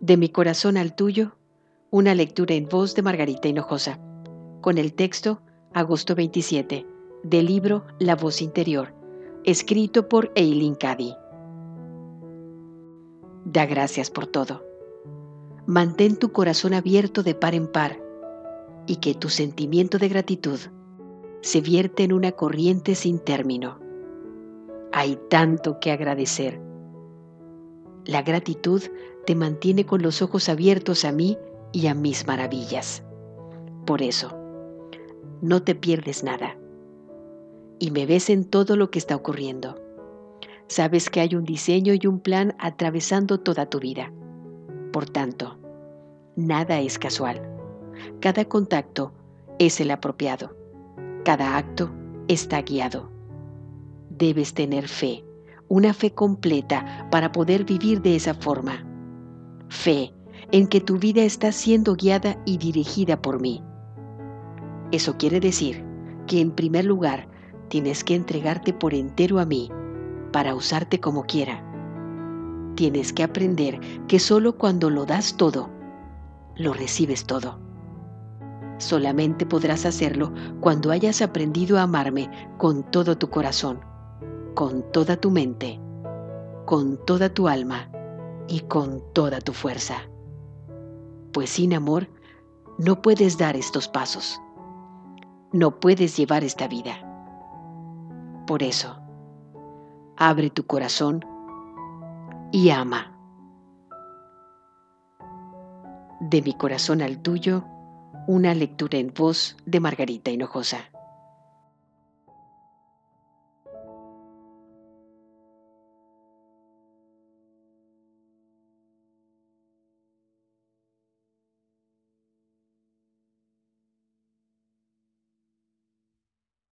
De mi corazón al tuyo, una lectura en voz de Margarita Hinojosa, con el texto Agosto 27, del libro La voz interior, escrito por Eileen Cady. Da gracias por todo. Mantén tu corazón abierto de par en par y que tu sentimiento de gratitud se vierte en una corriente sin término. Hay tanto que agradecer. La gratitud te mantiene con los ojos abiertos a mí y a mis maravillas. Por eso, no te pierdes nada. Y me ves en todo lo que está ocurriendo. Sabes que hay un diseño y un plan atravesando toda tu vida. Por tanto, nada es casual. Cada contacto es el apropiado. Cada acto está guiado. Debes tener fe, una fe completa para poder vivir de esa forma. Fe en que tu vida está siendo guiada y dirigida por mí. Eso quiere decir que en primer lugar tienes que entregarte por entero a mí para usarte como quiera. Tienes que aprender que solo cuando lo das todo, lo recibes todo. Solamente podrás hacerlo cuando hayas aprendido a amarme con todo tu corazón, con toda tu mente, con toda tu alma y con toda tu fuerza. Pues sin amor no puedes dar estos pasos. No puedes llevar esta vida. Por eso, abre tu corazón y ama. De mi corazón al tuyo, una lectura en voz de Margarita Hinojosa.